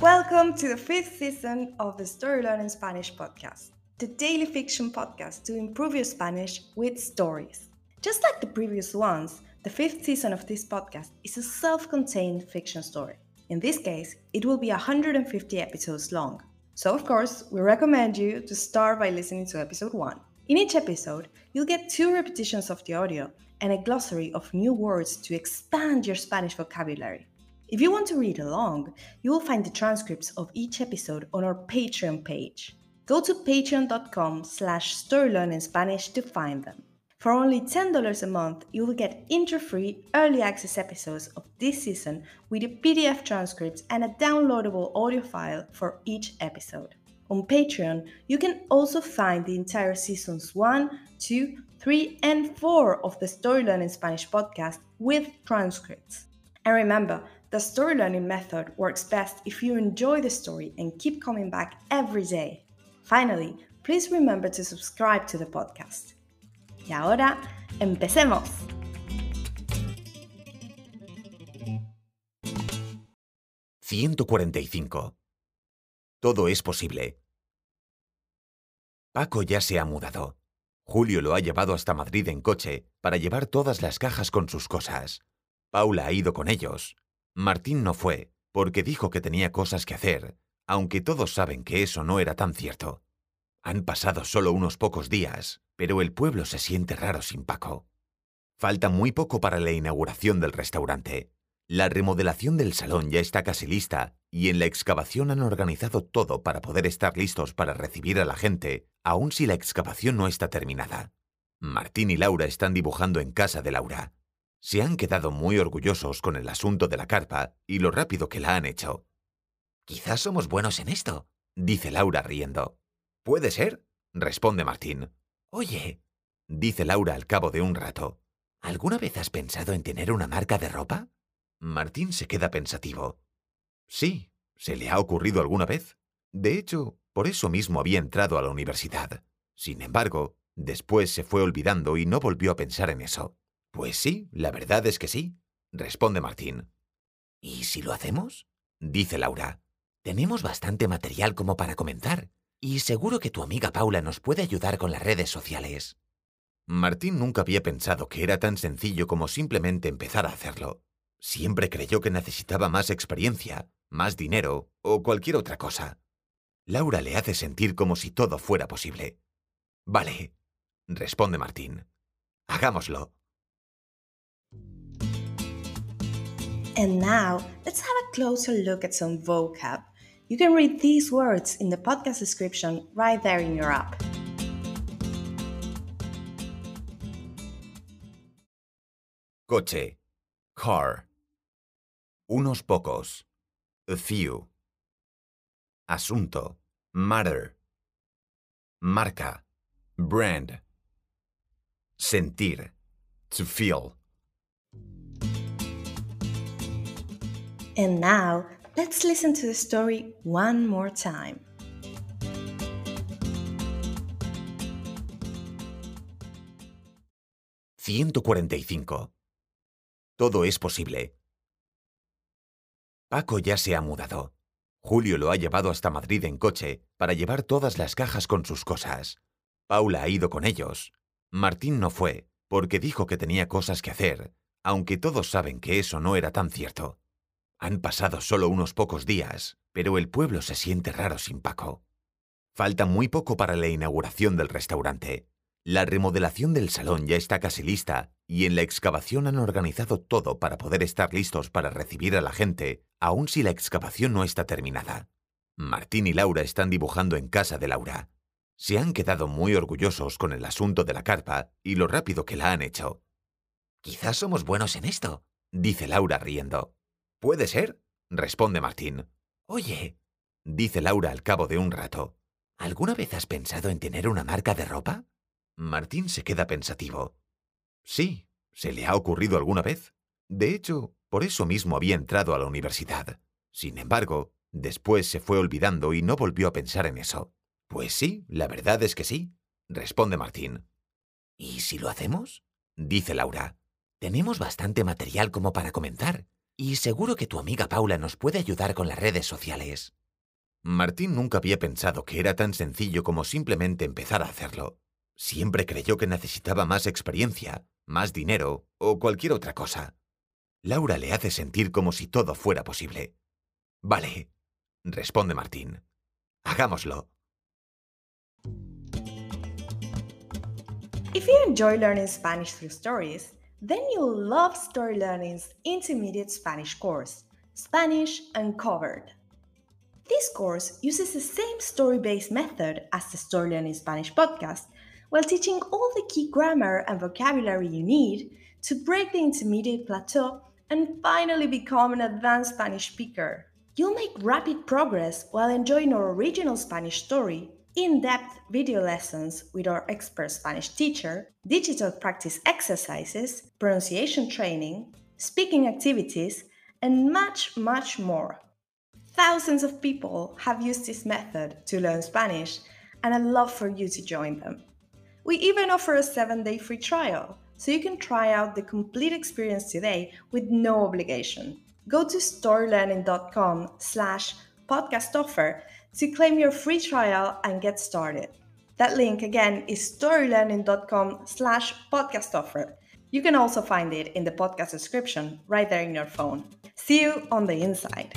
Welcome to the fifth season of the Story Learning Spanish podcast, the daily fiction podcast to improve your Spanish with stories. Just like the previous ones, the fifth season of this podcast is a self contained fiction story. In this case, it will be 150 episodes long. So, of course, we recommend you to start by listening to episode 1. In each episode, you'll get two repetitions of the audio and a glossary of new words to expand your Spanish vocabulary. If you want to read along, you will find the transcripts of each episode on our Patreon page. Go to patreon.com slash storylearningspanish to find them. For only $10 a month, you will get intro-free early access episodes of this season with a PDF transcripts and a downloadable audio file for each episode. On Patreon, you can also find the entire seasons 1, 2, 3, and 4 of the Story Learning Spanish podcast with transcripts. And remember, the story learning method works best if you enjoy the story and keep coming back every day. Finally, please remember to subscribe to the podcast. Y ahora, empecemos. «145. Todo es posible. Paco ya se ha mudado. Julio lo ha llevado hasta Madrid en coche para llevar todas las cajas con sus cosas. Paula ha ido con ellos. Martín no fue, porque dijo que tenía cosas que hacer, aunque todos saben que eso no era tan cierto. Han pasado solo unos pocos días, pero el pueblo se siente raro sin Paco. Falta muy poco para la inauguración del restaurante. La remodelación del salón ya está casi lista y en la excavación han organizado todo para poder estar listos para recibir a la gente, aun si la excavación no está terminada. Martín y Laura están dibujando en casa de Laura. Se han quedado muy orgullosos con el asunto de la carpa y lo rápido que la han hecho. Quizás somos buenos en esto, dice Laura riendo. Puede ser, responde Martín. Oye, dice Laura al cabo de un rato, ¿alguna vez has pensado en tener una marca de ropa? Martín se queda pensativo. Sí, se le ha ocurrido alguna vez. De hecho, por eso mismo había entrado a la universidad. Sin embargo, después se fue olvidando y no volvió a pensar en eso. Pues sí, la verdad es que sí, responde Martín. ¿Y si lo hacemos? dice Laura. Tenemos bastante material como para comenzar, y seguro que tu amiga Paula nos puede ayudar con las redes sociales. Martín nunca había pensado que era tan sencillo como simplemente empezar a hacerlo. Siempre creyó que necesitaba más experiencia, más dinero o cualquier otra cosa. Laura le hace sentir como si todo fuera posible. Vale, responde Martín. Hagámoslo. And now, let's have a closer look at some vocab. You can read these words in the podcast description right there in your app. Coche. Car. Unos pocos. A few. Asunto. Matter. Marca. Brand. Sentir. To feel. And now, let's listen to the story one more time. «145. Todo es posible. Paco ya se ha mudado. Julio lo ha llevado hasta Madrid en coche para llevar todas las cajas con sus cosas. Paula ha ido con ellos. Martín no fue, porque dijo que tenía cosas que hacer, aunque todos saben que eso no era tan cierto. Han pasado solo unos pocos días, pero el pueblo se siente raro sin Paco. Falta muy poco para la inauguración del restaurante. La remodelación del salón ya está casi lista y en la excavación han organizado todo para poder estar listos para recibir a la gente, aun si la excavación no está terminada. Martín y Laura están dibujando en casa de Laura. Se han quedado muy orgullosos con el asunto de la carpa y lo rápido que la han hecho. Quizás somos buenos en esto, dice Laura riendo. Puede ser, responde Martín. Oye, dice Laura al cabo de un rato, ¿alguna vez has pensado en tener una marca de ropa? Martín se queda pensativo. Sí, se le ha ocurrido alguna vez. De hecho, por eso mismo había entrado a la universidad. Sin embargo, después se fue olvidando y no volvió a pensar en eso. Pues sí, la verdad es que sí, responde Martín. ¿Y si lo hacemos? dice Laura. Tenemos bastante material como para comenzar, Y seguro que tu amiga Paula nos puede ayudar con las redes sociales. Martín nunca había pensado que era tan sencillo como simplemente empezar a hacerlo. Siempre creyó que necesitaba más experiencia, más dinero o cualquier otra cosa. Laura le hace sentir como si todo fuera posible. Vale, responde Martín. Hagámoslo. If you enjoy learning Spanish through stories, then you'll love Story Learning's intermediate Spanish course, Spanish Uncovered. This course uses the same story based method as the Story Learning Spanish podcast while teaching all the key grammar and vocabulary you need to break the intermediate plateau and finally become an advanced Spanish speaker. You'll make rapid progress while enjoying our original Spanish story, in depth video lessons with our expert Spanish teacher, digital practice exercises, pronunciation training, speaking activities, and much, much more. Thousands of people have used this method to learn Spanish, and I'd love for you to join them. We even offer a seven day free trial, so you can try out the complete experience today with no obligation. Go to storylearning.com slash podcast offer to claim your free trial and get started. That link again is storylearning.com slash podcast offer. You can also find it in the podcast description right there in your phone. See you on the inside.